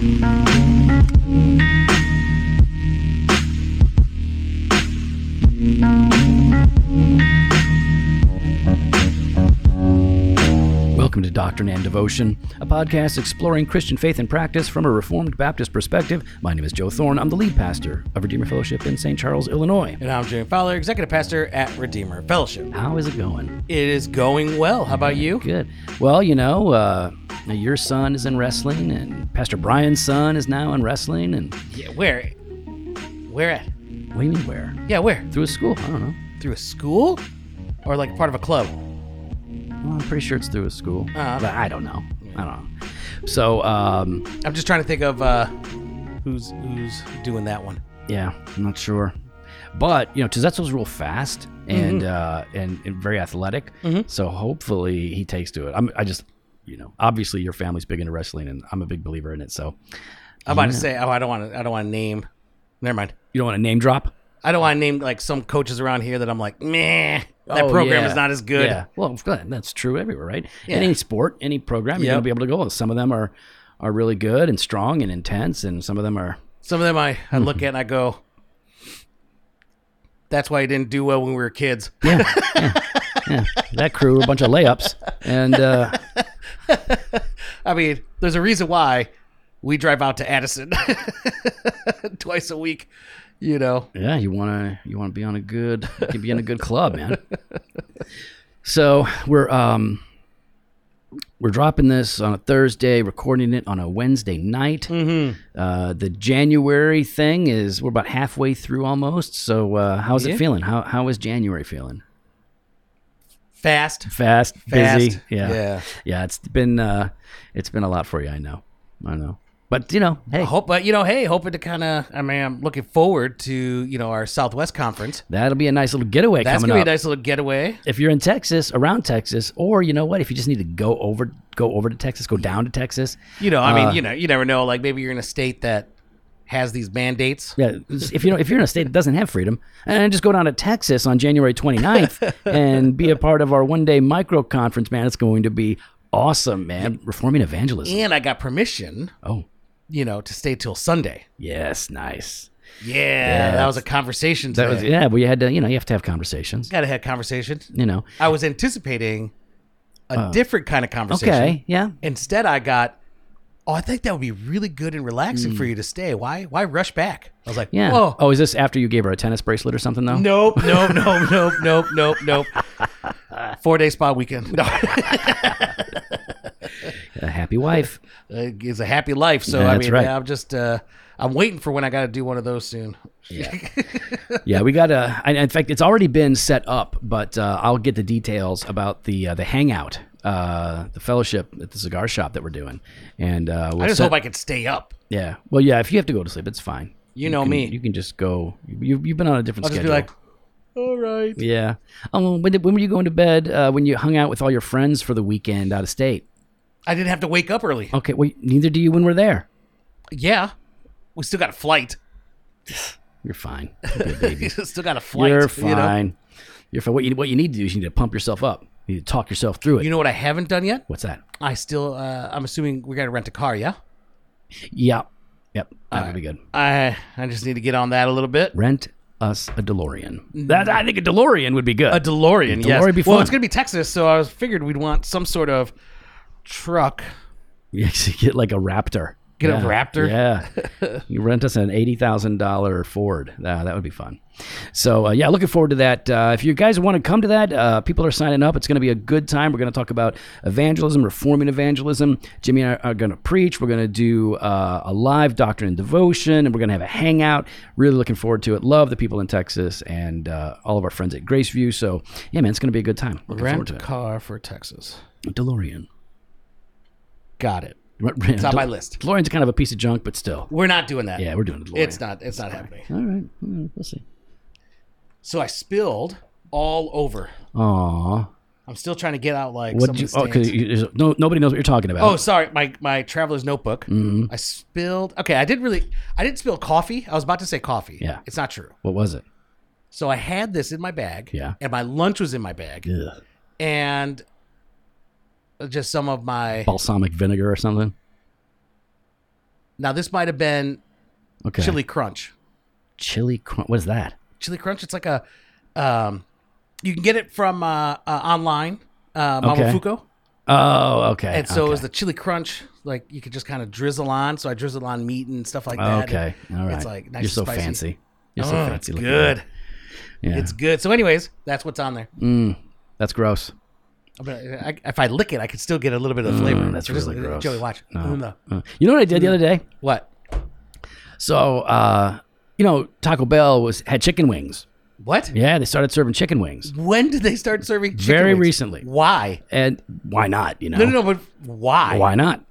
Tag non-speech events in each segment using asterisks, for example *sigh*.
Welcome to Doctrine and Devotion, a podcast exploring Christian faith and practice from a Reformed Baptist perspective. My name is Joe Thorn. I'm the lead pastor of Redeemer Fellowship in St. Charles, Illinois. And I'm Jimmy Fowler, Executive Pastor at Redeemer Fellowship. How is it going? It is going well. How about you? Good. Well, you know, uh, your son is in wrestling, and Pastor Brian's son is now in wrestling. And Yeah, where? Where at? what do you mean where? Yeah, where? Through a school? I don't know. Through a school? Or like part of a club? Well, I'm pretty sure it's through a school, Uh, but I don't know. I don't know. So, um, I'm just trying to think of uh, who's who's doing that one. Yeah, I'm not sure. But you know, Tizetzo's real fast and uh, and, and very athletic. So hopefully he takes to it. I'm, I just, you know, obviously your family's big into wrestling, and I'm a big believer in it. So I'm about to say, oh, I don't want to. I don't want to name. Never mind. you don't want to name drop. I don't want to name like some coaches around here that I'm like, meh, that Oh, program yeah. is not as good. Yeah. Well, that's true everywhere, right? Yeah. In any sport, any program, you're Yep. gonna be able to go. Some of them are are really good and strong and intense, and some of them are. Some of them I, I Mm-hmm. look at and I go, that's why I didn't do well when we were kids. Yeah, yeah, yeah. That crew, a bunch of layups, and uh, *laughs* I mean, there's a reason why we drive out to Addison *laughs* twice a week. You know, Yeah, you wanna you wanna be on a good you can be in a good club, man. *laughs* So we're um we're dropping this on a Thursday, recording it on a Wednesday night. Mm-hmm. Uh, the January thing is we're about halfway through almost. So uh, how's Yeah. it feeling? How how is January feeling? fast, Fast, fast. busy, yeah, yeah. yeah. It's been uh, it's been a lot for you. I know, I know. But you know, hey, Hope, but you know, hey, hoping to kind of. I mean, I'm looking forward to you know our Southwest Conference. that'll be a nice little getaway That's coming gonna up. be a nice little getaway. if you're in Texas, around Texas, or you know what, if you just need to go over, go over to Texas, go down to Texas. You know, I mean, Uh, you know, you never know. Like maybe you're in a state that has these mandates. Yeah, if you know, if you're in a state that doesn't have freedom, and just go down to Texas on January 29th *laughs* and be a part of our one day micro conference, man, it's going to be awesome, man. Reforming evangelism. And I got permission, Oh, you know, to stay till Sunday. yes, nice. Yeah, that was a conversation. That was yeah. Well, you had to, you know, you have to have conversations. Got to have conversations. You know. I was anticipating a different kind of conversation. Uh, Okay. Yeah. Instead, I got, oh, I think that would be really good and relaxing for you to stay. Why? Why rush back? I was like. Yeah. whoa. Oh, is this after you gave her a tennis bracelet or something though? Nope, nope, nope, nope, nope, nope, nope. *laughs* Four day spa weekend. No, *laughs* *laughs* A happy wife. *laughs* is a happy life. So I that's mean, right. I'm just, uh, I'm waiting for when I got to do one of those soon. Yeah. *laughs* yeah, we got to. In fact, it's already been set up, but uh, I'll get the details about the uh, the hangout, uh, the fellowship at the cigar shop that we're doing. And uh, we'll I just set- hope I can stay up. Yeah. Well, yeah. If you have to go to sleep, it's fine. You know can- me. You can just go. You, you've been on a different I'll just schedule. be like, all right. yeah. Um, when, did, when were you going to bed? Uh, when you hung out with all your friends for the weekend out of state? I didn't have to wake up early. Okay. Well, neither do you when we're there. Yeah, we still got a flight. You're fine. You're baby. *laughs* still got a flight. You're you know? fine. You're fine. What you what you need to do is you need to pump yourself up. You need to talk yourself through it. You know what I haven't done yet? What's that? I still, uh, I'm assuming we got to rent a car. Yeah. Yeah. Yep. That would be good. I I just need to get on that a little bit. Rent us a DeLorean. That I think a DeLorean would be good. A DeLorean, DeLorean yes. Well, it's gonna be Texas, so I was figured we'd want some sort of truck. *laughs* you actually get like a Raptor. Get a Raptor? Yeah. *laughs* you rent us an eighty thousand dollar Ford. Uh, that would be fun. So uh, yeah, looking forward to that. Uh, if you guys want to come to that, uh, people are signing up. It's going to be a good time. We're going to talk about evangelism, reforming evangelism. Jimmy and I are going to preach. We're going to do uh, a live doctrine and devotion, and we're going to have a hangout. Really looking forward to it. Love the people in Texas and uh, all of our friends at Graceview. So yeah, man, it's going to be a good time. Looking forward Rent to it. car for Texas. DeLorean. Got it. It's on my list. DeLorean's kind of a piece of junk, but still. We're not doing that. Yeah, we're doing DeLorean. It's not. It's not happening. All right, mm, we'll see. So I spilled all over. Aw. I'm still trying to get out like What you? Oh, because stains. no, nobody knows what you're talking about. Oh, sorry, my my traveler's notebook. Mm-hmm. I spilled. Okay, I did really. I didn't spill coffee. I was about to say coffee. Yeah. it's not true. what was it? So I had this in my bag. Yeah. and my lunch was in my bag, Yeah, and just some of my Balsamic vinegar or something. Now this might have been Okay. Chili Crunch. Chili crunch. What is that? Chili Crunch. It's like a, um, you can get it from uh, uh online, uh, Okay. Momofuku. Oh, okay. And so okay. it was the chili crunch, like you could just kind of drizzle on. So I drizzle on meat and stuff like that. Okay. All right. It's like nice You're so spicy. fancy. You're so Oh, fancy. it's good. Yeah. It's good. So, anyways, that's what's on there. Mm, that's gross. But I, if I lick it, I could still get a little bit of flavor. Mm, that's just really like- gross. Joey, watch. No. Mm, no. You know what I did the other day? What? So, uh, you know, Taco Bell was had chicken wings. What? Yeah, they started serving chicken wings. When did they start serving chicken wings? Very wings? recently. Why? And why not? You know, No, no, no. But why? why not?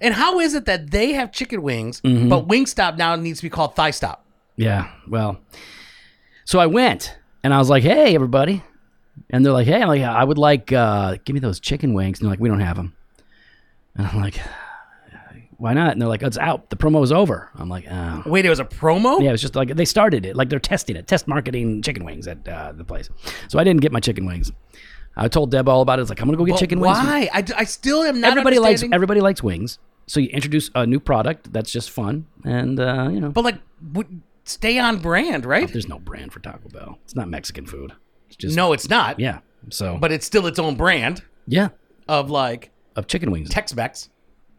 And how is it that they have chicken wings, Mm-hmm. but Wingstop now needs to be called Thigh Stop? Yeah. Well, so I went and I was like, "Hey, everybody," and they're like, "Hey," I'm like, "I would like, uh, give me those chicken wings." And they're like, "We don't have them." And I'm like, *sighs* "Why not?" And they're like, "It's out. The promo is over." I'm like, "Oh." Wait, it was a promo? Yeah, it was just like they started it, like they're testing it, test marketing chicken wings at uh, the place. So I didn't get my chicken wings. I told Deb all about it. It's like I'm gonna go get But chicken wings. why? I, I still am not Everybody likes everybody likes wings. So you introduce a new product that's just fun, and uh, you know, But like, w- stay on brand, right? there's no brand for Taco Bell. It's not Mexican food. It's just No, it's not. yeah. So But it's still its own brand yeah, of like of chicken wings. Tex-Mex.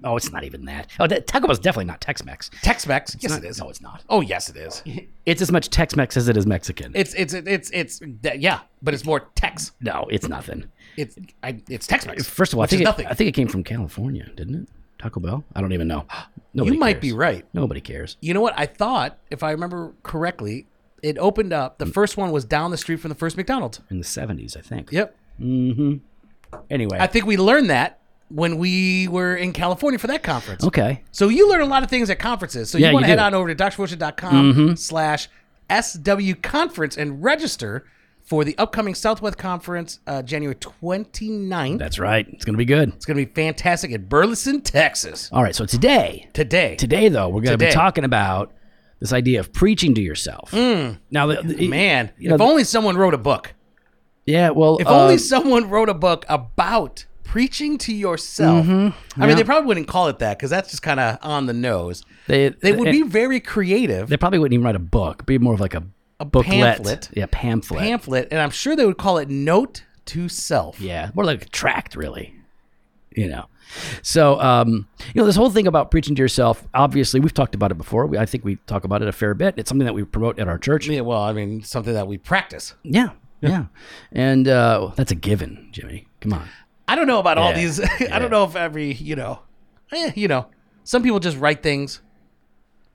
oh, it's not even that. Oh, that, Taco Bell's definitely not Tex-Mex. Tex-Mex. Yes, Not- it is. No, it's not. Oh, yes, it is. It's as much Tex-Mex as it is Mexican. It's it's it's it's yeah, but it's more Tex. no, it's nothing. It's I, it's Tex-Mex. First of all, I which think is it, nothing. I think it came from California, didn't it? Taco Bell. I don't even know. *gasps* Nobody you might cares. be right. Nobody cares. You know what? I thought, if I remember correctly, it opened up. The first one was down the street from the first McDonald's. In the '70s, I think. Yep. hmm Anyway. I think we learned that when we were in California for that conference. okay. So you learn a lot of things at conferences. So Yeah, you want you to head do. on over to drfortune.com slash SW conference and register for the upcoming Southwest Conference, uh, January 29th. That's right. It's gonna be good. It's going to be fantastic at Burleson, Texas. All right. So today, Today. today though, we're gonna be Today. talking about this idea of preaching to yourself. Now, the, the-. Man, you know, if only someone wrote a book. yeah. Well, If uh, only someone wrote a book about preaching to yourself. Mm-hmm. I mean, they probably wouldn't call it that because that's just kind of on the nose. they They would be very creative. They probably wouldn't even write a book. Be more of like a, A booklet. pamphlet. Yeah, pamphlet. pamphlet, and I'm sure they would call it Note to Self. Yeah, more like a tract, really. You know. So, um, you know, this whole thing about preaching to yourself. Obviously, we've talked about it before. We, I think we talk about it a fair bit. It's something that we promote at our church. Yeah, well, I mean, something that we practice. Yeah, yeah, and uh, that's a given, Jimmy. Come on. I don't know about all Yeah, these. *laughs* I don't know if every, you know, eh, you know, some people just write things.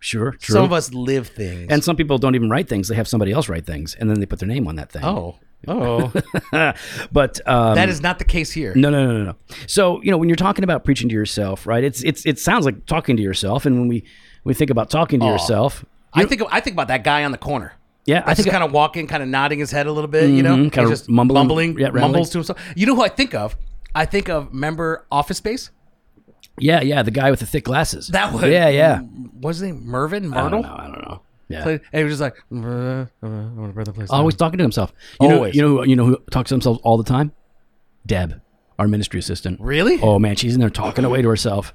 Sure, true. Some of us live things. and some people don't even write things. They have somebody else write things, and then they put their name on that thing. oh, oh, *laughs* but um, that is not the case here. No, no, no, no, no. So you know, when you're talking about preaching to yourself, right? It's it's it sounds like talking to yourself, and when we we think about talking to yourself, I think I think about that guy on the corner. yeah, I I think think kind of walking, kind of nodding his head a little bit, you know, Mhm, kinda He's just mumbling, mumbling, yeah, mumbles to himself. You know who I think of? I think of member Office Space. yeah, yeah, the guy with the thick glasses. That was yeah, yeah. What's his name? Mervyn I don't Myrtle. know. I don't know. Yeah. And he was just like, I want to brother place. Always talking to himself. You know, Always. you know, who, you know who talks to themselves all the time? Deb, our ministry assistant. Really? Oh man, she's in there talking away to herself.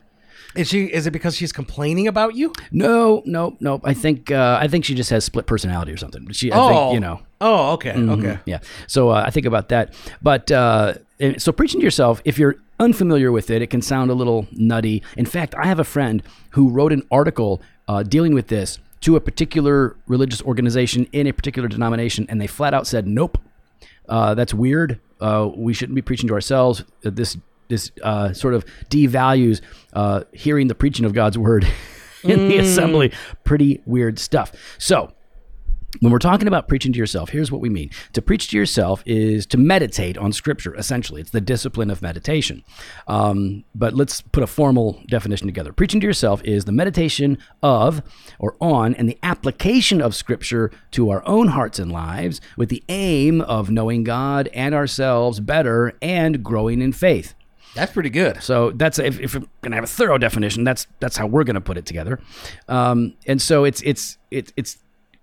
Is she? Is it because she's complaining about you? No, no, no. I think uh, I think she just has split personality or something. But she, I think, you know, Oh, okay, okay. Yeah. So uh, I think about that. But uh, and so preaching to yourself, if you're unfamiliar with it, it can sound a little nutty. In fact, I have a friend who wrote an article uh, dealing with this to a particular religious organization in a particular denomination, and they flat out said, "Nope, uh, that's weird. Uh, we shouldn't be preaching to ourselves. Uh, This this uh, sort of devalues uh, hearing the preaching of God's word *laughs* in the assembly. Pretty weird stuff. So." When we're talking about preaching to yourself, here's what we mean. To preach to yourself is to meditate on Scripture, essentially. It's the discipline of meditation. Um, but let's put a formal definition together. Preaching to yourself is the meditation of or on and the application of Scripture to our own hearts and lives with the aim of knowing God and ourselves better and growing in faith. That's pretty good. So that's if, if we're gonna have a thorough definition, that's that's how we're gonna put it together. Um, and so it's it's it's it's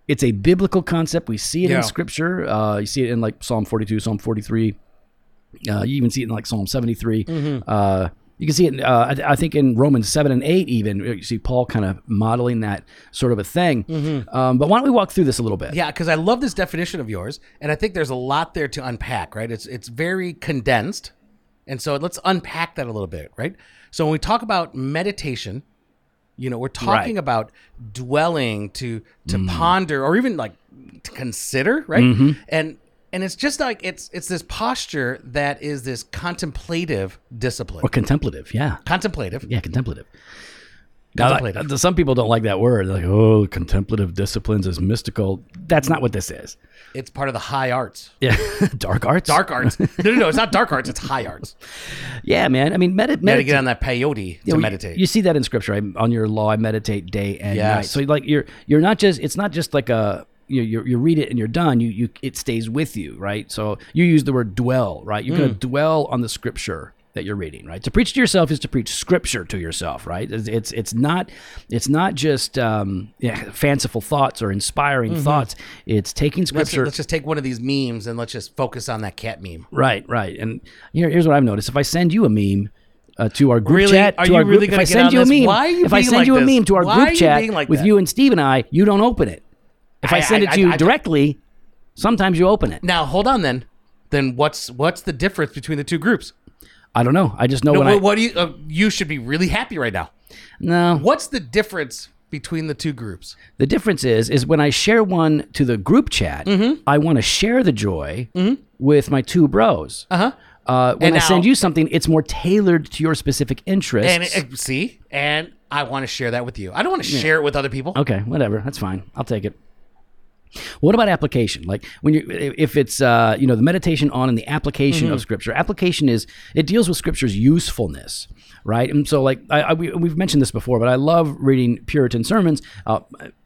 it's a biblical concept. We see it Yeah. in Scripture. Uh, you see it in like Psalm 42, Psalm 43. Uh, you even see it in like Psalm 73. Uh, You can see it. Uh, I, I think in Romans seven and eight, even you see Paul kind of modeling that sort of a thing. Um, but why don't we walk through this a little bit? Yeah, because I love this definition of yours, and I think there's a lot there to unpack. Right? It's it's very condensed, and so let's unpack that a little bit. Right? So when we talk about meditation, you know, we're talking Right. about dwelling to to mm. ponder or even like to consider, right? Mm-hmm. And and it's just like it's it's this posture that is this contemplative discipline. Or contemplative. Yeah. Contemplative. Yeah, contemplative. Contemplative. like, some people don't like that word. They're like, oh, contemplative disciplines is mystical. That's not what this is. It's part of the high arts. Yeah, *laughs* dark arts. Dark arts. *laughs* no, no, no. It's not dark arts. It's high arts. Yeah, man. I mean, medi- You got to get on that peyote to you know, meditate. You see that in scripture. Right? On your law, I meditate day and Yes. night. So like you're you're not just it's not just like a you, you you read it and you're done. You you it stays with you, right? So you use the word dwell, right? You're Mm. going to dwell on the scripture that you're reading, right? To preach to yourself is to preach scripture to yourself, right? It's it's, it's not it's not just um, yeah, fanciful thoughts or inspiring thoughts. It's taking Mm-hmm. Let's, scripture. let's just take one of these memes and let's just focus on that cat meme. Right, right. And here, here's what I've noticed: if I send you a meme uh, to our group Really? chat, Are to you our group, if I send you a meme, Why you if I send like you a this? meme to our Why group chat like with you and Steve and I, you don't open it. If I, I- send I- it to you I- I- directly, sometimes you open it. Now, hold on then. Then what's what's the difference between the two groups? I don't know. I just know No, when what, I what do you? Uh, you should be really happy right now. no. What's the difference between the two groups? The difference is is when I share one to the group chat, Mm-hmm. I want to share the joy with my two bros. Uh-huh. Uh, when And I send you something, it's more tailored to your specific interests. And uh, see, and I want to share that with you. I don't want to share it with other people. Okay, whatever. That's fine. I'll take it. What about application? Like when you, if it's uh, you know the meditation on and the application Mm-hmm. of Scripture. Application is it deals with Scripture's usefulness, right? And so like I, I, we, we've mentioned this before, but I love reading Puritan sermons uh,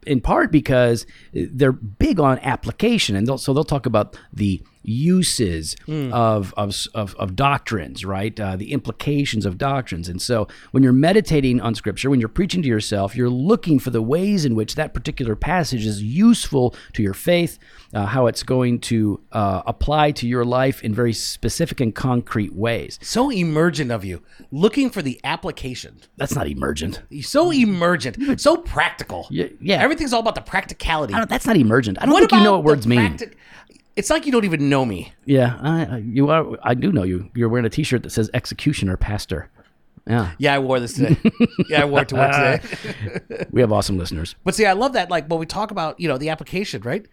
in part because they're big on application, and they'll, so they'll talk about the uses Hmm. of, of, of, of doctrines, right? Uh, the implications of doctrines. And so when you're meditating on scripture, when you're preaching to yourself, you're looking for the ways in which that particular passage is useful to your faith, uh, how it's going to uh, apply to your life in very specific and concrete ways. So emergent of you, looking for the application. That's not emergent. So emergent, so practical. Yeah, yeah. Everything's all about the practicality. I don't, that's not emergent. I don't What think you know what words mean. practic- It's like you don't even know me. Yeah, I, I- you are. I do know you. You're wearing a T-shirt that says "executioner pastor." Yeah, Yeah, I wore this today. yeah, I wore it to work today. *laughs* we have awesome listeners. But see, I love that. Like when we talk about, you know, the application, right?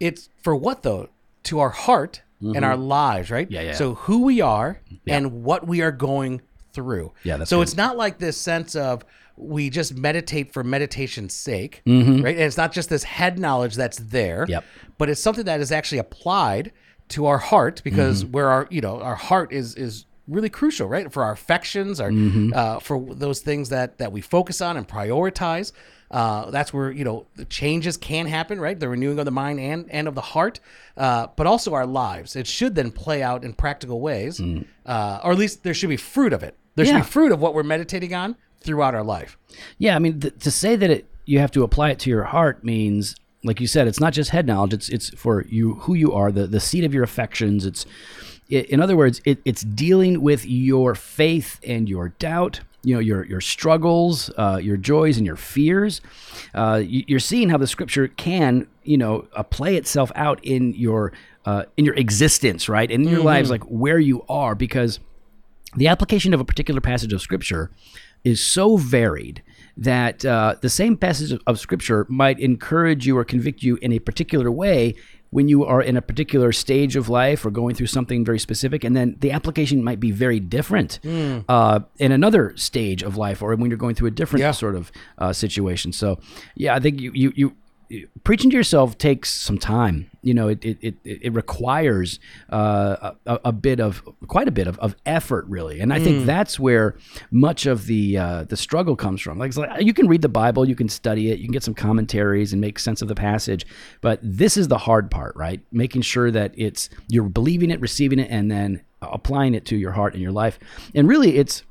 It's for what though? To our heart and our lives, right? Mm-hmm. Yeah, yeah. So who we are and what we are going through. Yeah, that's so good. it's not like this sense of we just meditate for meditation's sake, Mm-hmm. right? And it's not just this head knowledge that's there, Yep. but it's something that is actually applied to our heart because Mm-hmm. where our, you know, our heart is is really crucial, right? For our affections, our Mm-hmm. uh, for those things that that we focus on and prioritize. Uh, that's where you know the changes can happen, right? The renewing of the mind and and of the heart, uh, but also our lives. It should then play out in practical ways, uh, or at least there should be fruit of it. There should Mm. Yeah. be fruit of what we're meditating on throughout our life. Yeah, I mean, th- to say that it you have to apply it to your heart means, like you said, it's not just head knowledge. It's it's for you who you are, the the seat of your affections. It's i in other words, it, it's dealing with your faith and your doubt. You know your your struggles, uh, your joys, and your fears. Uh, you, you're seeing how the scripture can, you know, uh, play itself out in your uh, in your existence, right, in your lives, like where you are, because the application of a particular passage of scripture is so varied that uh, the same passage of, scripture might encourage you or convict you in a particular way when you are in a particular stage of life or going through something very specific and then the application might be very different uh, in another stage of life or when you're going through a different Yeah. sort of uh, situation. So yeah i think you you, you preaching to yourself takes some time you know it it, it, it requires uh, a, a bit of quite a bit of, of effort really. And i think that's where much of the uh, the struggle comes from. Like, it's like you can read the bible you can study it you can get some commentaries and make sense of the passage but this is the hard part right? Making sure that it's you're believing it receiving it and then applying it to your heart and your life. And really it's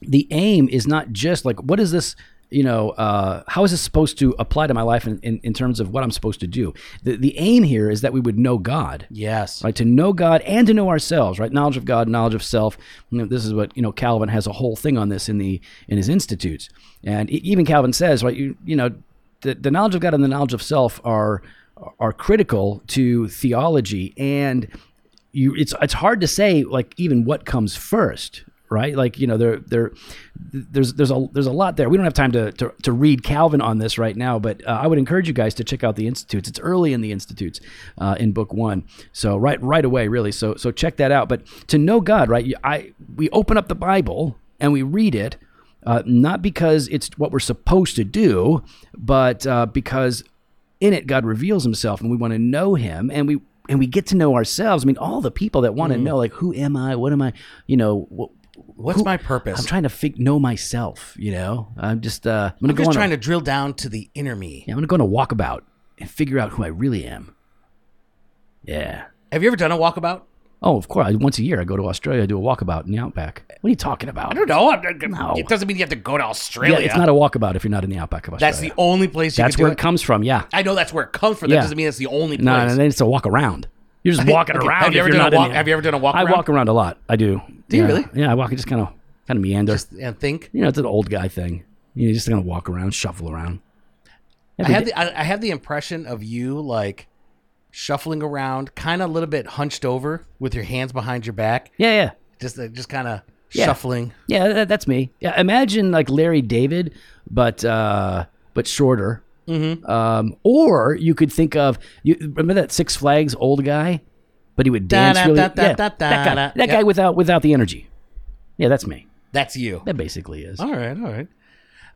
the aim is not just like what is this you know, uh, how is this supposed to apply to my life in, in, in terms of what I'm supposed to do? The, the aim here is that we would know God. Yes. Right, to know God and to know ourselves, right? Knowledge of God, knowledge of self. You know, this is what you know. Calvin has a whole thing on this in the in his institutes, and even Calvin says, right? You you know, the, the knowledge of God and the knowledge of self are are critical to theology, and you it's it's hard to say like even what comes first, right? Like you know, there there there's there's a there's a lot there. We don't have time to to, to read Calvin on this right now, but uh, I would encourage you guys to check out the institutes. It's early in the institutes uh, in book one, so right right away, really. So so check that out. But to know God, right? I we open up the Bible and we read it. Uh, not because it's what we're supposed to do, but uh, because in it God reveals Himself, and we want to know Him, and we and we get to know ourselves. I mean, all the people that want to know, like, who am I? What am I? You know, wh- What's who- my purpose? I'm trying to fig- know myself. You know, I'm just uh, I'm I'm go just trying a, to drill down to the inner me. yeah, I'm gonna go on a walkabout and figure out who I really am. Yeah. Have you ever done a walkabout? Oh, of course. I, once a year, I go to Australia. I do a walkabout in the outback. What are you talking about? I don't know. No. It doesn't mean you have to go to Yeah, Australia. it's not a walkabout if you're not in the outback of Australia. That's the only place you That's where it. it comes from. Yeah. I know that's where it comes from. That Yeah. doesn't mean it's the only place. No, no, no, it's a walk around. You're just walking Okay, around. have you ever done a walk- have you ever done a walk I around? walk around a lot. I do. Do you Yeah. really? Yeah, I walk. I just kind of kind of meander. Just and think. you know, it's an old guy thing. You know, just kind of walk around, shuffle around. I Every had day- the I, I had the impression of you like shuffling around, kind of a little bit hunched over with your hands behind your back, yeah, yeah. just uh, just kind of Yeah. shuffling. Yeah, that, that's me. Yeah, imagine like Larry David, but uh, but shorter. Mm-hmm. Um, or you could think of you remember that Six Flags old guy, but he would dance Da, da, really. da, yeah, that guy, that Yep. guy without without the energy. Yeah, that's me. That's you. That basically is. All right, all right.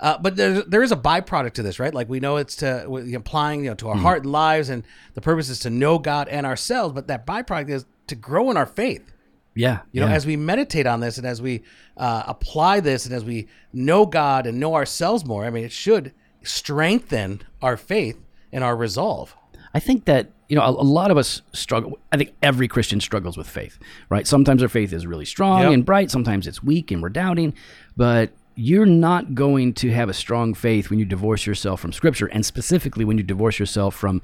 Uh, but there, there is a byproduct to this, right? Like we know it's to applying, you know, to our heart and lives, and the purpose is to know God and ourselves. But that byproduct is to grow in our faith. Yeah, You know, yeah. as we meditate on this and as we uh, apply this and as we know God and know ourselves more, I mean, it should strengthen our faith and our resolve. I think that you know a, a lot of us struggle. I think every Christian struggles with faith, right? Sometimes our faith is really strong Yep. and bright. Sometimes it's weak and we're doubting. But you're not going to have a strong faith when you divorce yourself from Scripture, and specifically when you divorce yourself from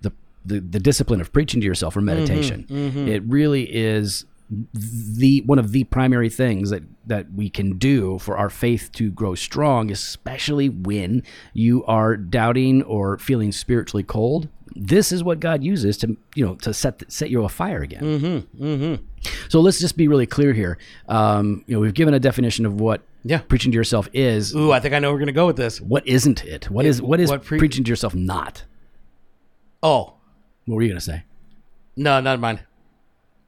the the, the discipline of preaching to yourself or meditation. Mm-hmm. Mm-hmm. It really is the one of the primary things that that we can do for our faith to grow strong especially when you are doubting or feeling spiritually cold this is what god uses to you know to set set you afire again mm-hmm, mm-hmm. so let's just be really clear here um, you know we've given a definition of what Yeah. preaching to yourself is Ooh, I think I know we're gonna go with this. what isn't it what is what is what pre- preaching to yourself not Oh what were you gonna say no, not mine.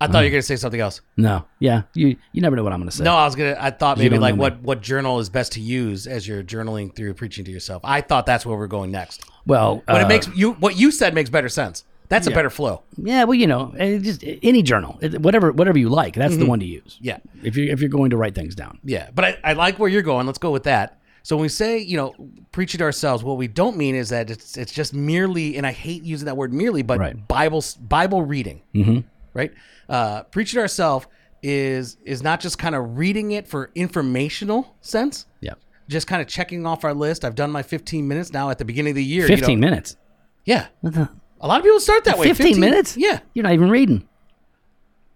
I thought you were gonna say something else. no yeah you you never know what i'm gonna say No, I was gonna. I thought You maybe don't like know what what journal is best to use as you're journaling through preaching to yourself. I thought that's where we're going next. well But uh, it makes you what you said makes better sense. That's a better flow. Yeah, well, you know, eh, just any journal, It- whatever, whatever you like, that's the one to use. Mm-hmm. Yeah. If you if you're going to write things down. Yeah, but I, I like where you're going. Let's go with that. So when we say, you know, preach it ourselves, what we don't mean is that it's it's just merely, and I hate using that word merely, but Right. Bible Bible reading, mm-hmm. Right? Uh, preach it ourselves is is not just kind of reading it for informational sense, Yeah. just kind of checking off our list. I've done my 15 minutes now at the beginning of the year. you know. Fifteen minutes. Yeah, a lot of people start that way. Fifteen minutes? Yeah. You're not even reading.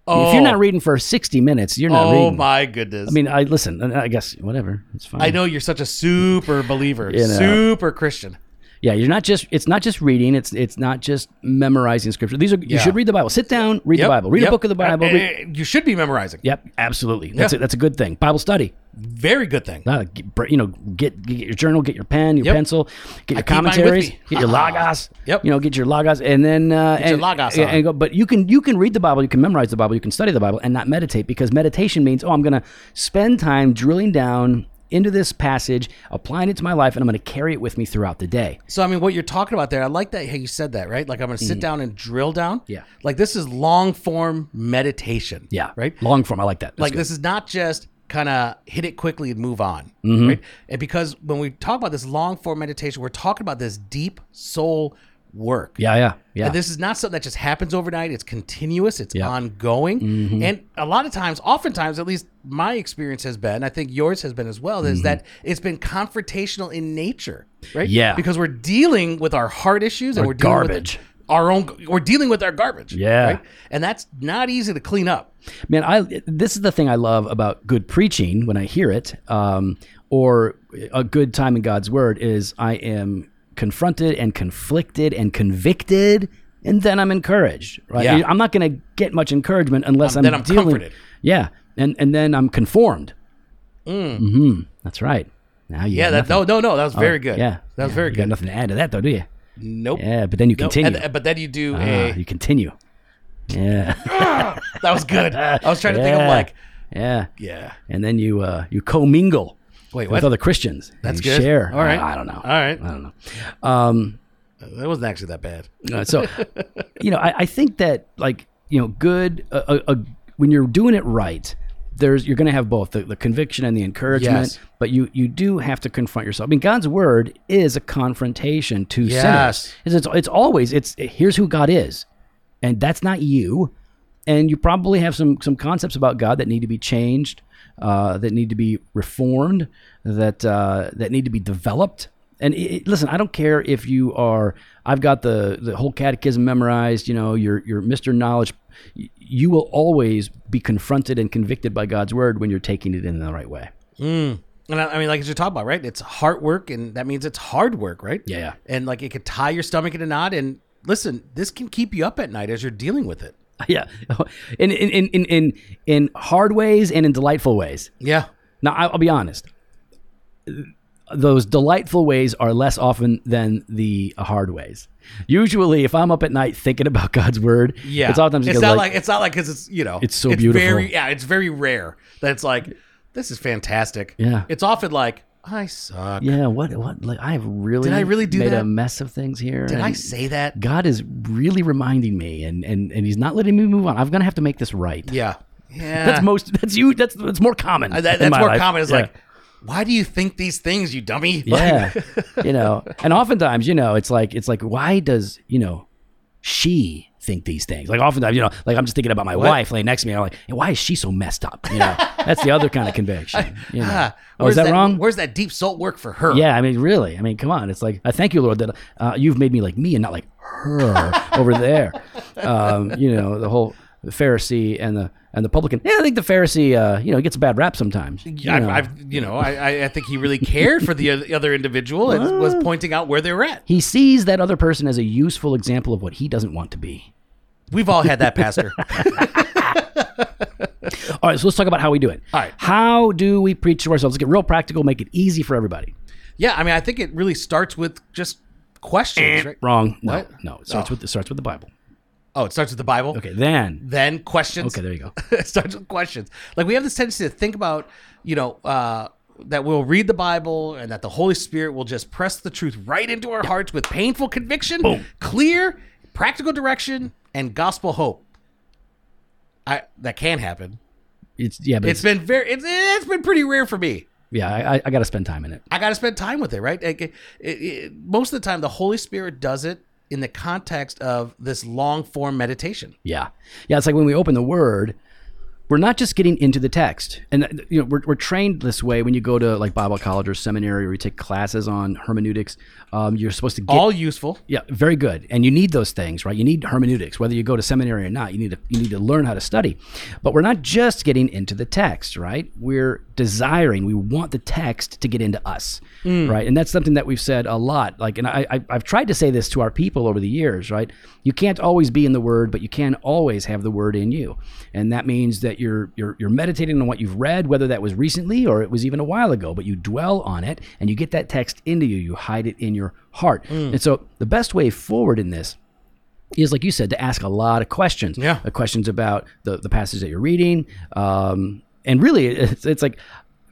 Oh, If you're not reading for sixty minutes, you're not oh reading. Oh my goodness. I mean, I listen. I guess whatever. It's fine. I know you're such a super believer, You know. super Christian. Yeah, you're not just. It's not just reading. It's it's not just memorizing scripture. These are. You Yeah. should read the Bible. Sit down, read Yep, the Bible. Read yep. a book of the Bible. Uh, read- uh, you should be memorizing. Yep, absolutely. That's Yeah. it. That's a good thing. Bible study. Very good thing. Uh, get, br- you know, get, get your journal, get your pen, your Yep. pencil, get your keep mine with commentaries, me. get your *laughs* logos. Yep. You know, get your logos, and then uh, your and, logos and- on. and go. But you can you can read the Bible, you can memorize the Bible, you can study the Bible, and not meditate because meditation means oh, I'm going to spend time drilling down into this passage, applying it to my life, and I'm going to carry it with me throughout the day. So I mean, what you're talking about there, I like that how you said that, right? Like I'm going to sit down and drill down. Yeah. Like this is long form meditation. Yeah, Right. Long form, I like that. That's like good. this is not just kind of hit it quickly and move on, Mm-hmm. right? And because when we talk about this long form meditation, we're talking about this deep soul work. Yeah, yeah, yeah. And this is not something that just happens overnight. It's continuous. It's ongoing. Mm-hmm. And a lot of times, oftentimes, at least my experience has been, I think yours has been as well, is that it's been confrontational in nature, right? Mm-hmm. Yeah. Because we're dealing with our heart issues and we're dealing garbage. with our own. We're dealing with our garbage. Yeah. Right? And that's not easy to clean up. Man, I this is the thing I love about good preaching when I hear it, um, or a good time in God's Word is I am confronted and conflicted and convicted, and then I'm encouraged. Right? Yeah. I'm not going to get much encouragement unless I'm then I'm dealing. comforted. Yeah, and and then I'm conformed. Mm. That's right. Now you Yeah. That, no, no, no. That was very good. Yeah, That was Yeah, very you Got good. nothing to add to that though, do you? Nope. Yeah, but then you Nope. continue. And- but then you do Ah, a. you continue. Yeah, *laughs* That was good. I was trying to think *laughs* Yeah. of like, yeah. yeah. and then you uh, you commingle Wait, with what? other Christians. That's good. Share. All right. I, I don't know. All right. I don't know. Um, That wasn't actually that bad. uh, so, you know, I, I think that like you know, good. Uh, uh, uh, when you're doing it right, there's you're going to have both the, the conviction and the encouragement. Yes. But you you do have to confront yourself. I mean, God's word is a confrontation to Yes. sinners. It's, it's it's always it's here's who God is, and that's not you. And you probably have some some concepts about God that need to be changed, uh, that need to be reformed, that uh, that need to be developed. And it, listen, I don't care if you are. I've got the the whole catechism memorized. You know, you're you're Mister Knowledge. You will always be confronted and convicted by God's word when you're taking it in the right way. Mm. And I, I mean, like as you're talking about, right? It's heart work, and that means it's hard work, right? Yeah. And like it could tie your stomach in a knot. And listen, this can keep you up at night as you're dealing with it. *laughs* Yeah, in in in in in, hard ways and in delightful ways. Yeah. Now, I'll be honest. Those delightful ways are less often than the hard ways. Usually, if I'm up at night thinking about *laughs* God's word, Yeah. it's oftentimes it's not like, like, it's not like because it's you know It's so beautiful. Very, yeah, it's very rare that it's like this is fantastic. Yeah. It's often like I suck. yeah, what what like I've really Did I really do made a mess of things here. Did I say that? God is really reminding me, and and and He's not letting me move on. I'm gonna have to make this right. Yeah. Yeah. That's most. That's you. That's that's more common. Uh, that, that's more life. common. It's Yeah. like, why do you think these things, you dummy? *laughs* Yeah. you know, and oftentimes, you know, it's like it's like why does, you know, she think these things? Like oftentimes, you know, like I'm just thinking about my wife laying next to me and I'm like, hey, why is she so messed up? You know. That's the other kind of conviction. You know. *laughs* Ah, oh, is where's that, wrong? Where's that deep salt work for her? Yeah, I mean, really. I mean, come on. It's like I thank you, Lord, that uh, you've made me like me and not like her over there. *laughs* Um, you know, the whole Pharisee and the and the publican. Yeah, I think the Pharisee, uh, you know, gets a bad rap sometimes. You I've. I've, you know, I, I- think he really cared for the other individual and was pointing out where they were at. he sees that other person as a useful example of what he doesn't want to be. We've all had that, Pastor. *laughs* All right, so let's talk about how we do it. All right. How do we preach to ourselves? Let's get real practical, make it easy for everybody. yeah, I mean, I think it really starts with just questions, right? Wrong. No, What? no. It starts Oh. with it starts with the Bible. Oh, it starts with the Bible. Okay, then. Then questions. Okay, there you go. *laughs* it starts with questions. Like we have this tendency to think about, you know, uh, that we'll read the Bible and that the Holy Spirit will just press the truth right into our hearts with painful conviction, clear, practical direction, and gospel hope. I that can happen. It's yeah, but It's it's, been very it's, it's been pretty rare for me. yeah. I, I, got to spend time in it. I got to spend time with it, right? It- it- most of the time, the Holy Spirit does it in the context of this long form meditation. Yeah, yeah. It's like when we open the Word, we're not just getting into the text, and uh, you know we're, we're trained this way when you go to like Bible college or seminary or you take classes on hermeneutics. Um, you're supposed to get All useful. Yeah, very good. And you need those things, right? You need hermeneutics, whether you go to seminary or not. You need to you need to learn how to study. But we're not just getting into the text, right? We're desiring, we want the text to get into us, right? And that's something that we've said a lot. Like, and I, I I've tried to say this to our people over the years, right? You can't always be in the Word, but you can always have the Word in you, and that means that you're you're you're meditating on what you've read, whether that was recently or it was even a while ago. But you dwell on it, and you get that text into you. You hide it in your heart. And so the best way forward in this is like you said to ask a lot of questions Yeah. Uh, questions about the, the passage that you're reading um, and really *laughs* it's, it's like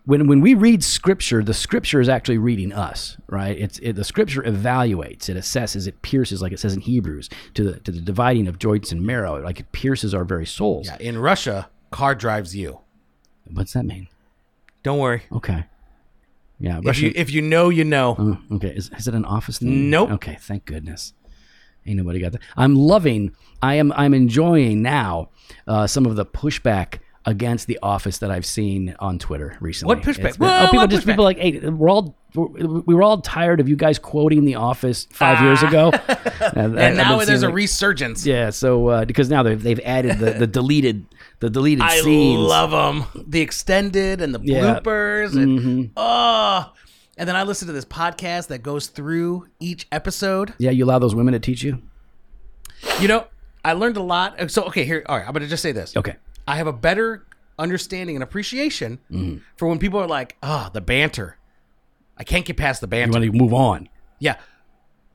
when, when we read scripture the scripture is actually reading us right it's it, the scripture evaluates it assesses it pierces like it says in hebrews to the to the dividing of joints and marrow like it pierces our very souls Yeah, in Russia, car drives you. what's that mean Don't worry. okay yeah If Russian, you if you know, you know. Oh, okay is, is it an office name Nope. okay thank goodness Ain't nobody got that. I'm loving. I am. I'm enjoying now uh, some of the pushback against the office that I've seen on Twitter recently. What pushback? Been- Whoa, oh, people just pushback? people like, hey, we're all we were all tired of you guys quoting the office five years ago, *laughs* and, And now there's a resurgence. yeah. So uh, because now they've they've added the, the deleted the deleted I scenes. love them. The extended and the Yeah. Mm-hmm. bloopers and oh. And then I listen to this podcast that goes through each episode. yeah, you allow those women to teach you. You know, I learned a lot. So okay, here. All right, I'm gonna just say this. Okay. I have a better understanding and appreciation Mm-hmm. for when people are like, "Ah, the banter." I can't get past the banter. You want to move on. Yeah.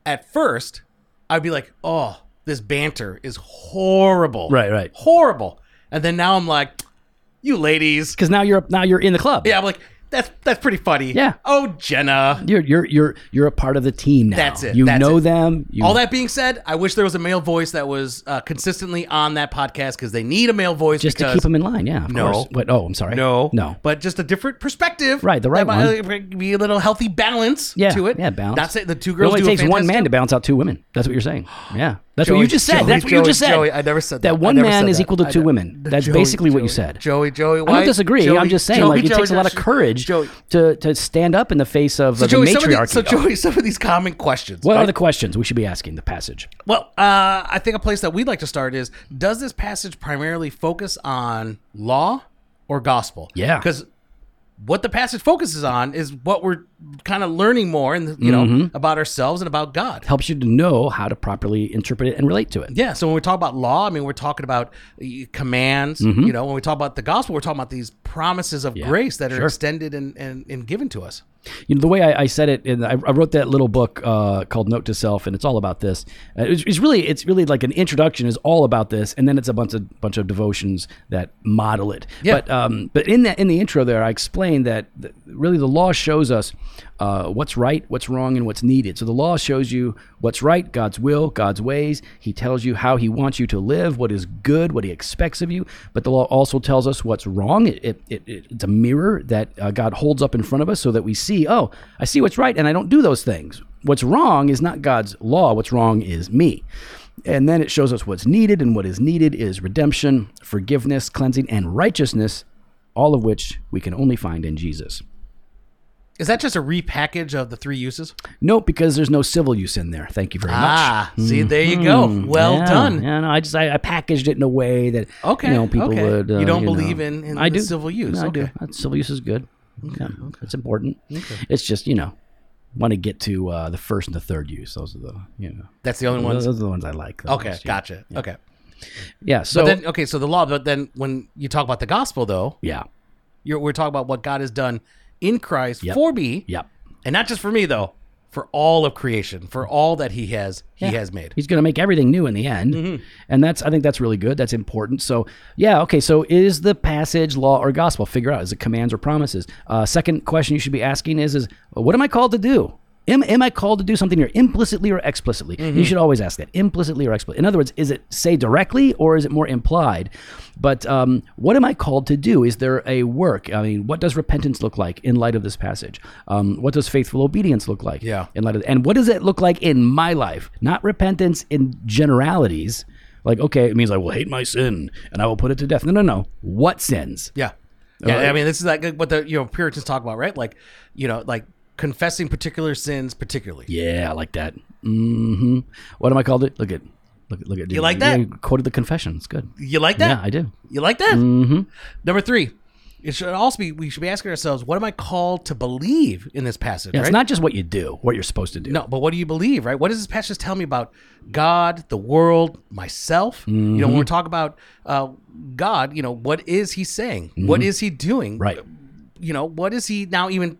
At first, I'd be like, "Oh, this banter is horrible." Right, right. Horrible. And then now I'm like, "You ladies." Because now you're now you're in the club. Yeah, I'm like, "That's that's pretty funny." Yeah. Oh, Jenna. You're you're you're you're a part of the team now. That's it, You that's know it. them. You, All that being said, I wish there was a male voice that was uh, consistently on that podcast because they need a male voice just to keep them in line. Yeah. Of No. course. What? Oh, I'm sorry. No, No. but just a different perspective. Right, the right that might Be a little healthy balance Yeah. to it. Yeah. Balance. That's it. The two It girls only do a takes one man to balance out two women. That's what you're saying. *gasps* Yeah. That's what you just said. Joey- That's what you just said. Joey, I never said that. I one man is that. equal to two women. That's Joey- basically what you said. Joey, Joey, I why? don't disagree. Joey- I'm just saying, Joey, like, it Joey, takes a lot of courage Joey, to to stand up in the face of so uh, Joey, the matriarchy. so Joey, some of these common questions. what are the questions we should be asking? The passage. Well, uh, I think a place that we'd like to start is: Does this passage primarily focus on law or gospel? Yeah. because what the passage focuses on is what we're kind of learning more, and you know, Mm-hmm. about ourselves and about God. Helps you to know how to properly interpret it and relate to it. Yeah, so when we talk about law, I mean, we're talking about uh, commands. Mm-hmm. You know, when we talk about the gospel, we're talking about these promises of grace that are sure. extended and, and, and given to us. You know, the way I, I said it, in, I, I wrote that little book uh, called Note to Self, and it's all about this. Uh, it's, it's really, it's really like an introduction is all about this, and then it's a bunch of bunch of devotions that model it. Yeah. But um, but in that in the intro there, I explained that really the law shows us uh, what's right, what's wrong, and what's needed. So the law shows you what's right, God's will, God's ways. He tells you how He wants you to live, what is good, what He expects of you. But the law also tells us what's wrong. It, it, it, it's a mirror that uh, God holds up in front of us so that we see, oh, I see what's right, and I don't do those things. What's wrong is not God's law. What's wrong is me. And then it shows us what's needed, and what is needed is redemption, forgiveness, cleansing, and righteousness, all of which we can only find in Jesus. Is that just a repackage of the three uses? Nope, because there's no civil use in there. Thank you very much. Ah, see, there you go. Well Mm-hmm. Yeah, done. Yeah, no, I just I, I packaged it in a way that Okay, you know people okay. would. Uh, You don't know. believe in- in I the do. civil use, No, I do. okay. Civil use is good. yeah, it's important. Okay. It's just you know want to get to uh, the first and the third use. Those are the you know That's the only those ones. are the ones I like. Okay, most, yeah. gotcha. Okay. Yeah. So then, okay, so the law, but then when you talk about the gospel, though, yeah. you're, we're talking about what God has done in Christ Yep. for me, Yep. and not just for me, though, for all of creation, for all that He has, He has made. He's going to make everything new in the end, Mm-hmm. and that's I think that's really good. That's important. So yeah, okay. So is the passage law or gospel? Figure out is it commands or promises? Uh, second question you should be asking is is what am I called to do? Am, am I called to do something here implicitly or explicitly? Mm-hmm. You should always ask that implicitly or explicitly. In other words, is it say directly or is it more implied? But um, what am I called to do? Is there a work? I mean, what does repentance look like in light of this passage? Um, what does faithful obedience look like? Yeah. in light of and what does it look like in my life not repentance in generalities like okay it means i will hate my sin and i will put it to death no no no what sins Yeah. Yeah, I mean, this is like what the you know Puritans talk about, right? Like, you know, like confessing particular sins, particularly. yeah i like that hmm what am i called it look at look at look at You like that? you quoted the confession it's good You like that? yeah i do You like that? Mm-hmm. Number three, it should also be we should be asking ourselves, what am I called to believe in this passage? yeah, right? it's not just what you do what you're supposed to do No, but what do you believe, right? What does this passage tell me about God, the world, myself? You know, when we're talking about uh, God, you know, what is He saying? What is He doing? Right. You know, what is He now even,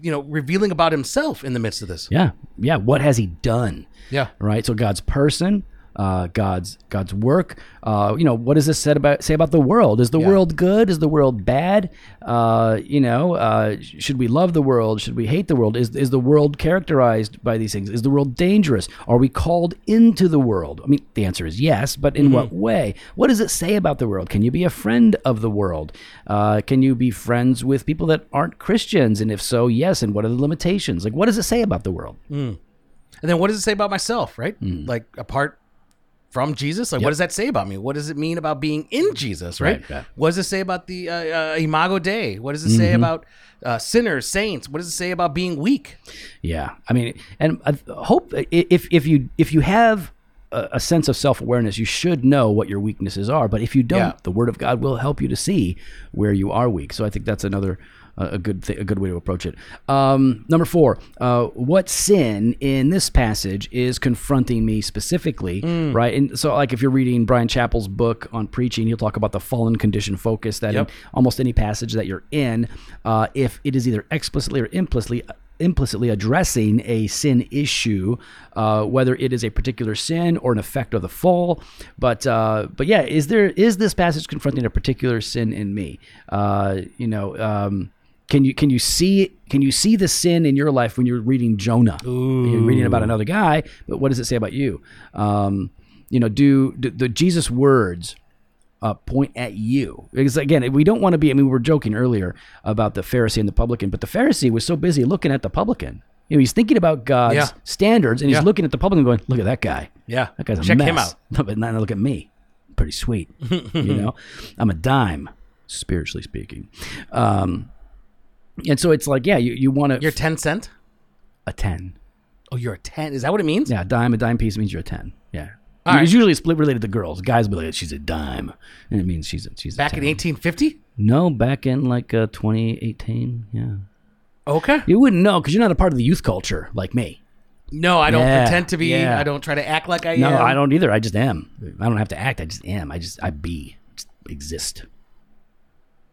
you know, revealing about Himself in the midst of this? yeah yeah what has he done Yeah. right so god's person uh, God's God's work. Uh, you know, what does this said about say about the world? Is the world good? Is the world bad? Uh, you know, uh, should we love the world? Should we hate the world? Is is the world characterized by these things? Is the world dangerous? Are we called into the world? I mean, the answer is yes, but in what way? What does it say about the world? Can you be a friend of the world? Uh, can you be friends with people that aren't Christians? And if so, yes. And what are the limitations? Like, what does it say about the world? And then what does it say about myself, right? Hmm. Like apart from Jesus, like what does that say about me? What does it mean about being in Jesus, right? Right, right. What does it say about the uh, uh, Imago Dei? What does it say Mm-hmm. about uh, sinners, saints? What does it say about being weak? Yeah, I mean, and I hope if if you if you have a, a sense of self awareness, you should know what your weaknesses are. But if you don't, Yeah. the Word of God will help you to see where you are weak. So I think that's another. Uh, A good, th- a good way to approach it. Um, number four, uh, what sin in this passage is confronting me specifically, Mm. right? And so, like, if you're reading Bryan Chapell's book on preaching, he'll talk about the fallen condition focus. That Yep. in almost any passage that you're in, uh, if it is either explicitly or implicitly implicitly addressing a sin issue, uh, whether it is a particular sin or an effect of the fall. But uh, but yeah, is there is this passage confronting a particular sin in me? Uh, you know. Um, can you can you see can you see the sin in your life when you're reading Jonah? You're reading about another guy, but what does it say about you? Um, you know, do, do the Jesus words uh, point at you. Because again, we don't want to be. I mean, we were joking earlier about the Pharisee and the publican, but the Pharisee was so busy looking at the publican. You know, he's thinking about God's Yeah. standards, and he's Yeah. looking at the publican, going, "Look at that guy. Yeah, That guy's a mess. check mess. him out. No, *laughs* but now look at me. Pretty sweet. you *laughs* know, I'm a dime, spiritually speaking. Um, and so it's like, yeah, you, you want to You're ten cent. a ten. Oh, you're a ten. Is that what it means? Yeah, a dime, a dime piece means you're a ten. Yeah. All right. It's usually split related to girls. Guys will be like, she's a dime, and it means she's a she's a Back 10. in 1850. No, back in like uh, 2018. Yeah. Okay. You wouldn't know because you're not a part of the youth culture like me. No, I don't Yeah, pretend to be. yeah. I don't try to act like I No, am. No, I don't either. I just am. I don't have to act. I just am. I just, I be, just exist.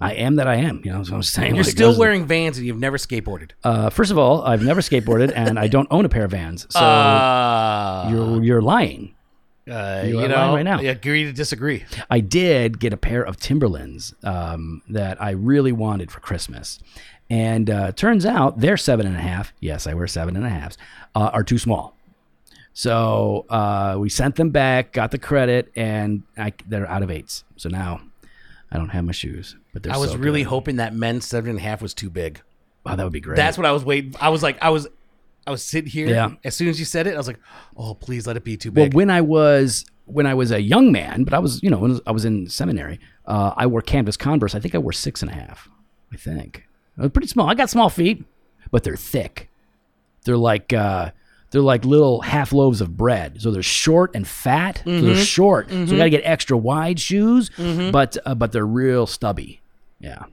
I am that I am. You know what I'm saying? You're Like, still wearing Vans and you've never skateboarded. Uh, first of all, I've never skateboarded *laughs* and I don't own a pair of Vans. So Uh, you're, you're lying. uh, you you know, lying right now. I agree to disagree. I did get a pair of Timberlands um, that I really wanted for Christmas. And uh, turns out they're seven and a half. Yes, I wear seven and a halves. Uh, are too small. So uh, we sent them back, got the credit, and I, they're out of eights. So now I don't have my shoes. But they're I was so really good. hoping that men's seven and a half was too big. Wow, that would be great. That's what I was waiting. I was like, I was, I was sitting here. Yeah. As soon as you said it, I was like, oh, please let it be too big. well, when I was when I was a young man, but I was you know when I was in seminary, uh, I wore canvas Converse. I think I wore six and a half. I think I was pretty small. I got small feet, but they're thick. They're like uh, they're like little half loaves of bread. So they're short and fat. Mm-hmm. they're short. So you got to get extra wide shoes, but uh, but they're real stubby. Yeah,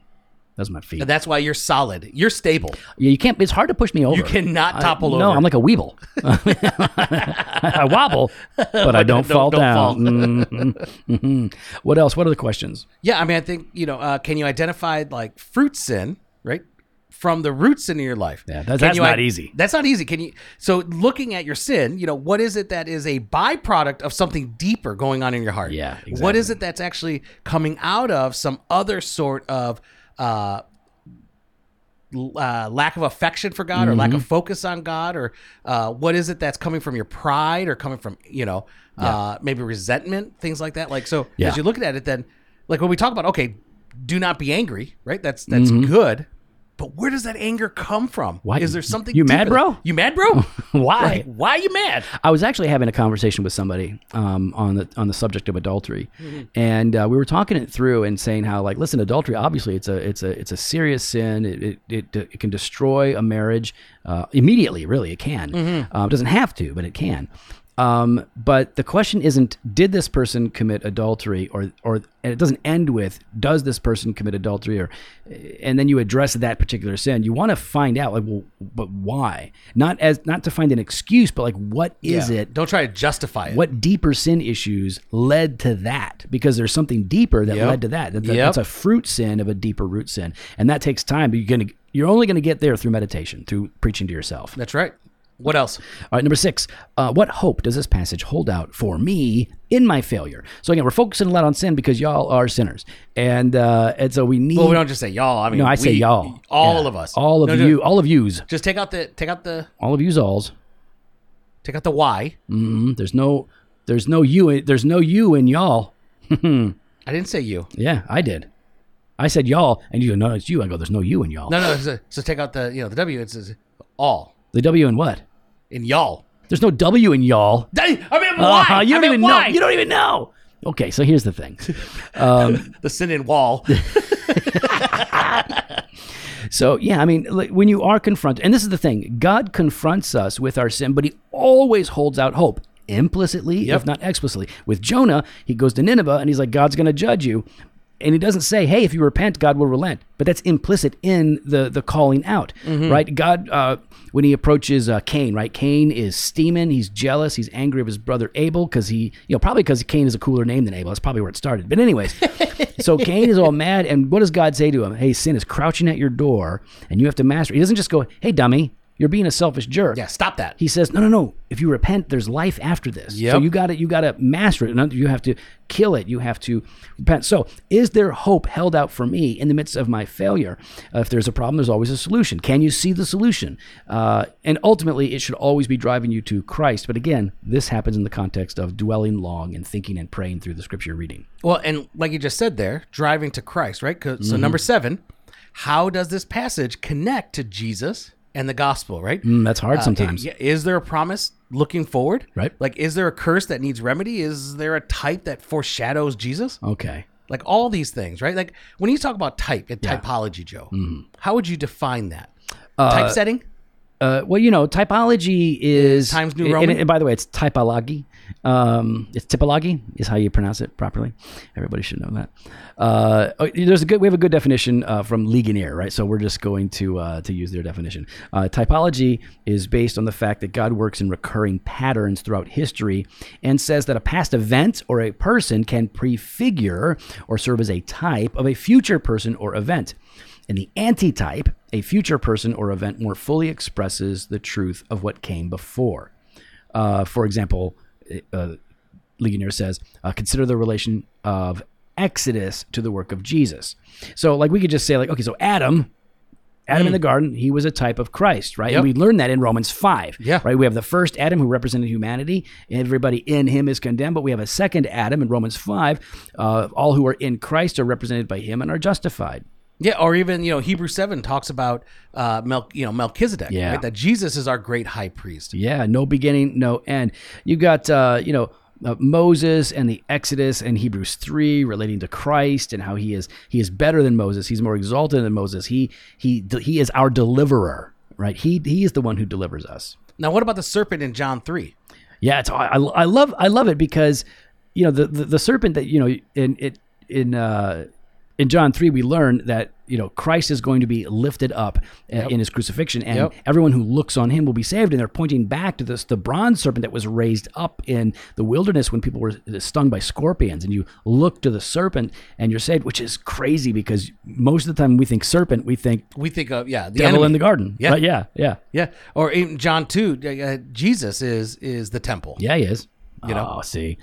that's my feet. and that's why you're solid. You're stable. Yeah, you can't. It's hard to push me over. You cannot I- topple No. I'm like a weeble. *laughs* I wobble, but I don't, *laughs* don't- fall don't down. fall. Mhm, mhm. What else? What are the questions? Yeah, I mean, I think you know. Uh, can you identify like fruit sin, from the roots in your life? Yeah, that's- that's you not easy. That's not easy. Can you? So, looking at your sin, you know, what is it that is a byproduct of something deeper going on in your heart? Yeah, What exactly. is it that's actually coming out of some other sort of uh, uh, lack of affection for God or lack Mm-hmm. of focus on God or uh, what is it that's coming from your pride or coming from you know uh, maybe resentment things like that like so Yeah. as you're looking at it then like when we talk about okay do not be angry right that's that's good but where does that anger come from. Why- is there something you mad, bro? than- you mad bro *laughs* Why? Like, why are you mad I was actually having a conversation with somebody um, on the on the subject of adultery, Mm-hmm. and uh, we were talking it through and saying how like listen, adultery obviously it's a it's a it's a serious sin. It it, it, it can destroy a marriage uh, immediately. Really, it can. Mm-hmm. Um, it doesn't have to, but it can. Um, but the question isn't did this person commit adultery or or and it doesn't end with does this person commit adultery or and then you address that particular sin. You want to find out like well but why? Not as not to find an excuse but like what is Yeah. it? don't try to justify it What deeper sin issues led to that? Because there's something deeper that Yep. led to that. That- that- Yep. That's a fruit sin of a deeper root sin, and that takes time. But you're gonna you're only gonna get there through meditation, through preaching to yourself. that's right what else All right, number six. Uh, what hope does this passage hold out for me in my failure? So again, we're focusing a lot on sin because y'all are sinners, and uh, and so we need. well we don't just say y'all i mean no, I say y'all. all Yeah. of us All of No, you. All of yous. just take out the take out the All of yous. Alls. take out the why Mhm. There's no. There's no you. in- There's no you in y'all. *laughs* i didn't say you Yeah, I did. I said y'all, and you go, no, it's you. I go, there's no you in y'all. No, no. So, so take out the you know the W. It says all The W in what? In y'all. There's no W in y'all. I mean, why? Uh, you don't mean, even why? know. You don't even know. Okay, so here's the thing. *laughs* the sin in wall. *laughs* So yeah, I mean, when you are confronted, and this is the thing, God confronts us with our sin, but He always holds out hope. Implicitly, Yep. if not explicitly. With Jonah, he goes to Nineveh and he's like, God's going to judge you. And he doesn't say, hey, if you repent, God will relent. But that's implicit in the, the calling out, right? God, uh, when he approaches uh, Cain, right? Cain is steaming. He's jealous. He's angry of his brother Abel because he, you know, probably because Cain is a cooler name than Abel. That's probably where it started. But, anyways, *laughs* so Cain is all mad. And what does God say to him? Hey, sin is crouching at your door and you have to master. He doesn't just go, hey, dummy, you're being a selfish jerk. yeah, stop that. He says, "No, no, no. If you repent, there's life after this. So you got to you got to master it. You have to kill it. You have to repent. So, is there hope held out for me in the midst of my failure? Uh, if there's a problem, there's always a solution. Can you see the solution? Uh, and ultimately, it should always be driving you to Christ. But again, this happens in the context of dwelling long and thinking and praying through the scripture reading. Well, and like you just said there, driving to Christ, right? 'Cause- Mm-hmm. So number seven, how does this passage connect to Jesus and the gospel, right? Mm, that's hard Uh, sometimes. yeah, is there a promise looking forward? Right. Like, is there a curse that needs remedy? Is there a type that foreshadows Jesus? Okay. Like all these things, right? Like when you talk about type and typology, Joe, Mm-hmm. how would you define that? Typesetting? Uh, well, you know, typology is Times New and- Roman? And, by the way, it's typology. Um, it's typology is how you pronounce it properly. Everybody should know that. Uh, oh, there's a good. We have a good definition uh, from Ligonier, right? So we're just going to uh, to use their definition. Uh, typology is based on the fact that God works in recurring patterns throughout history, and says that a past event or a person can prefigure or serve as a type of a future person or event. And the antitype, a future person or event, more fully expresses the truth of what came before. Uh, for example, uh, Ligonier says, uh, consider the relation of Exodus to the work of Jesus. So, like, we could just say, like, okay, so Adam, Adam in the garden, he was a type of Christ, right? Yep. And we learned that in Romans 5. Yeah. Right? We have the first Adam who represented humanity. Everybody in him is condemned, but we have a second Adam in Romans 5. Uh, all who are in Christ are represented by him and are justified. Yeah, or even you know Hebrews seven talks about uh, Mel, you know Melchizedek, Yeah. right? That Jesus is our great high priest. Yeah, no beginning, no end. You got, uh, you know, uh, Moses and the Exodus and Hebrews three relating to Christ and how he is he is better than Moses. He's more exalted than Moses. He he he is our deliverer, right? He he is the one who delivers us. Now, what about the serpent in John three? Yeah, it's I, I love I love it because you know the, the the serpent that you know in it in uh in John 3 we learn that you know Christ is going to be lifted up uh, in his crucifixion and Yep. everyone who looks on him will be saved and they're pointing back to this the bronze serpent that was raised up in the wilderness when people were stung by scorpions and you look to the serpent and you're saved which is crazy because most of the time we think serpent we think We think of yeah, the devil enemy. in the garden Yeah. Right? yeah yeah yeah, or in John two, uh, Jesus is is the temple. Yeah, he is. You know? oh, see,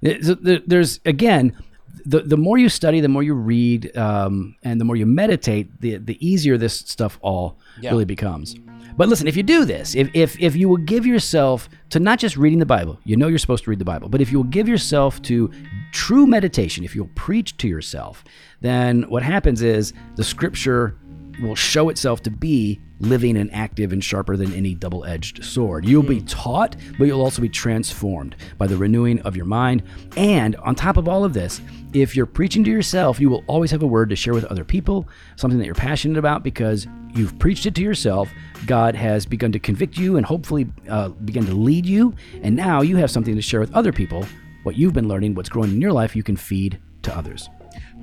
there's again, the the more you study, the more you read, um, and the more you meditate, the the easier this stuff all Yeah. really becomes. But listen, if you do this, if, if if you will give yourself to not just reading the Bible, you know you're supposed to read the Bible, but if you will give yourself to true meditation, if you'll preach to yourself, then what happens is the Scripture will show itself to be living and active and sharper than any double edged sword. You'll be taught, but you'll also be transformed by the renewing of your mind. And on top of all of this, if you're preaching to yourself, you will always have a word to share with other people, something that you're passionate about because you've preached it to yourself. God has begun to convict you and hopefully uh, begin to lead you. And now you have something to share with other people. What you've been learning, what's growing in your life, you can feed to others.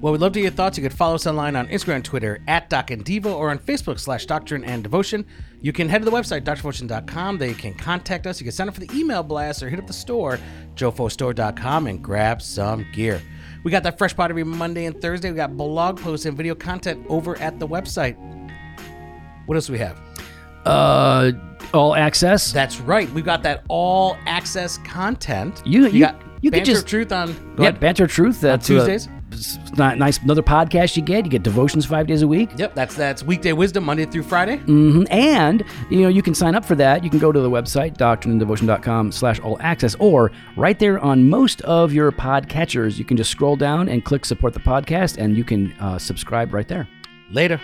Well, we'd love to hear your thoughts. You could follow us online on Instagram Twitter at Doc and Devo or on Facebook slash Doctrine and Devotion. You can head to the website, drdevotion.com. There you can contact us. You can sign up for the email blast or hit up the store, jofostore.com, and grab some gear. We got that fresh pot every Monday and Thursday. We got blog posts and video content over at the website. What else do we have? Uh, all access. That's right. We've got that all access content. You- you- got you could just- Truth on yeah, ahead. Banter Truth. That's Tuesdays? Uh, nice. Another podcast you get. You get devotions five days a week. Yep, that's that's weekday wisdom Monday through Friday. hmm And you know you can sign up for that. You can go to the website doctrineanddevotion.com slash all access, or right there on most of your podcatchers, you can just scroll down and click support the podcast, and you can uh, subscribe right there. Later.